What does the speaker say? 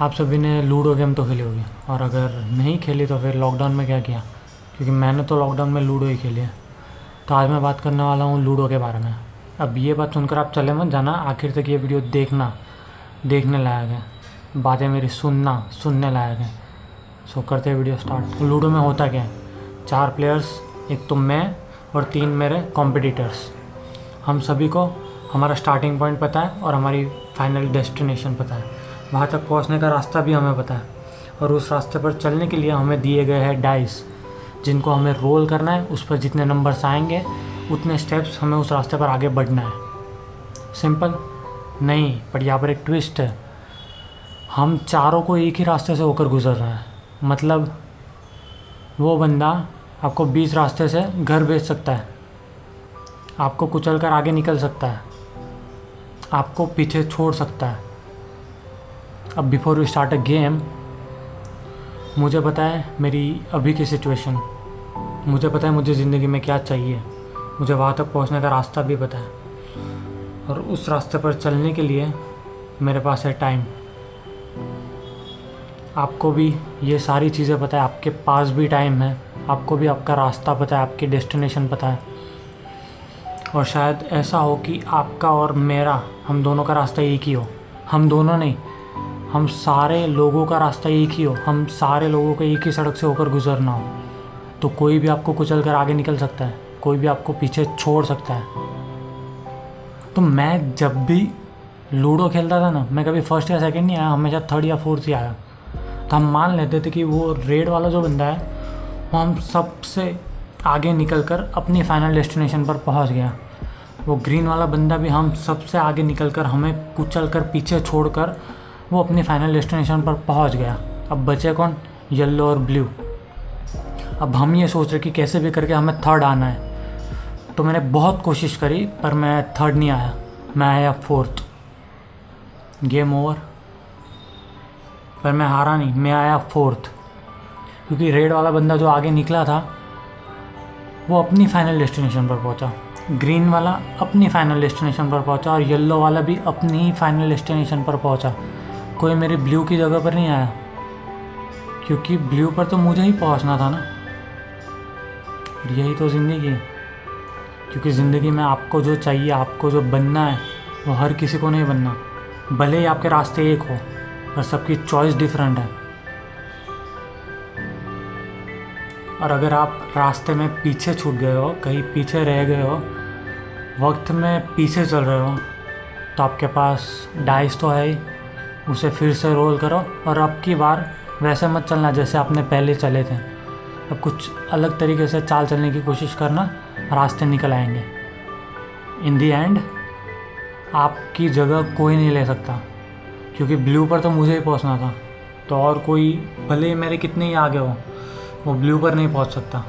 आप सभी ने लूडो गेम तो खेली होगी। और अगर नहीं खेली तो फिर लॉकडाउन में क्या किया? क्योंकि मैंने तो लॉकडाउन में लूडो ही खेली। है तो आज मैं बात करने वाला हूँ लूडो के बारे में। अब ये बात सुनकर आप चले मत जाना। आखिर तक ये वीडियो देखना। देखने लायक है। बातें मेरी सुनना, सुनने लायक है। सो करते हैं वीडियो स्टार्ट लूडो में होता क्या है? चार प्लेयर्स एक तो मैं और तीन मेरे कॉम्पिटिटर्स हम सभी को हमारा स्टार्टिंग पॉइंट पता है और हमारी फाइनल डेस्टिनेशन पता है। वहाँ तक पहुँचने का रास्ता भी हमें पता है। और उस रास्ते पर चलने के लिए हमें दिए गए हैं डाइस जिनको हमें रोल करना है, उस पर जितने नंबर्स आएँगे, उतने स्टेप्स हमें उस रास्ते पर आगे बढ़ना है। सिंपल नहीं, पर यहाँ पर एक ट्विस्ट है। हम चारों को एक ही रास्ते से होकर गुजर रहे हैं। मतलब वो बंदा आपको बीच रास्ते से घर भेज सकता है। आपको कुचल कर आगे निकल सकता है। आपको पीछे छोड़ सकता है। अब before you start a game मुझे पता है मेरी अभी की सिचुएशन मुझे पता है मुझे ज़िंदगी में क्या चाहिए. मुझे वहाँ तक पहुँचने का रास्ता भी पता है. और उस रास्ते पर चलने के लिए मेरे पास है टाइम आपको भी ये सारी चीज़ें पता है. आपके पास भी टाइम है. आपको भी आपका रास्ता पता है. आपकी डेस्टिनेशन पता है. और शायद ऐसा हो कि आपका और मेरा, हम दोनों का रास्ता एक ही हो. हम दोनों नहीं हम सारे लोगों का रास्ता एक ही हो। हम सारे लोगों को एक ही सड़क से होकर गुजरना हो। तो कोई भी आपको कुचल कर आगे निकल सकता है। कोई भी आपको पीछे छोड़ सकता है। तो मैं जब भी लूडो खेलता था ना, मैं कभी फ़र्स्ट या सेकंड नहीं आया, हमेशा थर्ड या फोर्थ ही आया। तो हम मान लेते थे कि वो रेड वाला जो बंदा है, वो हम सबसे आगे निकल कर अपनी फाइनल डेस्टिनेशन पर पहुँच गया। वो ग्रीन वाला बंदा भी हम सबसे आगे निकल कर हमें कुचल कर पीछे छोड़ कर वो अपनी फाइनल डेस्टिनेशन पर पहुँच गया। अब बचे कौन? येलो और ब्लू अब हम ये सोच रहे कि कैसे भी करके हमें थर्ड आना है। तो मैंने बहुत कोशिश करी, पर मैं थर्ड नहीं आया। मैं आया फोर्थ गेम ओवर पर मैं हारा नहीं। मैं आया फोर्थ क्योंकि रेड वाला बंदा जो आगे निकला था, वो अपनी फाइनल डेस्टिनेशन पर पहुँचा। ग्रीन वाला अपनी फाइनल डेस्टिनेशन पर पहुँचा और येलो वाला भी अपनी ही फाइनल डेस्टिनेशन पर पहुँचा। कोई मेरी ब्लू की जगह पर नहीं आया। क्योंकि ब्लू पर तो मुझे ही पहुँचना था ना। और यही तो ज़िंदगी है। क्योंकि ज़िंदगी में आपको जो चाहिए, आपको जो बनना है, वो हर किसी को नहीं बनना। भले ही आपके रास्ते एक हो, पर सबकी चॉइस डिफरेंट है। और अगर आप रास्ते में पीछे छूट गए हो, कहीं पीछे रह गए हो, वक्त में पीछे चल रहे हो तो आपके पास डाइस तो है ही। उसे फिर से रोल करो और अब की बार वैसे मत चलना जैसे आपने पहले चले थे। अब कुछ अलग तरीके से चाल चलने की कोशिश करना, रास्ते निकल आएँगे। इन दी एंड आपकी जगह कोई नहीं ले सकता, क्योंकि ब्लू पर तो मुझे ही पहुँचना था। तो और कोई भले ही मेरे कितने ही आगे हो, वो ब्लू पर नहीं पहुँच सकता।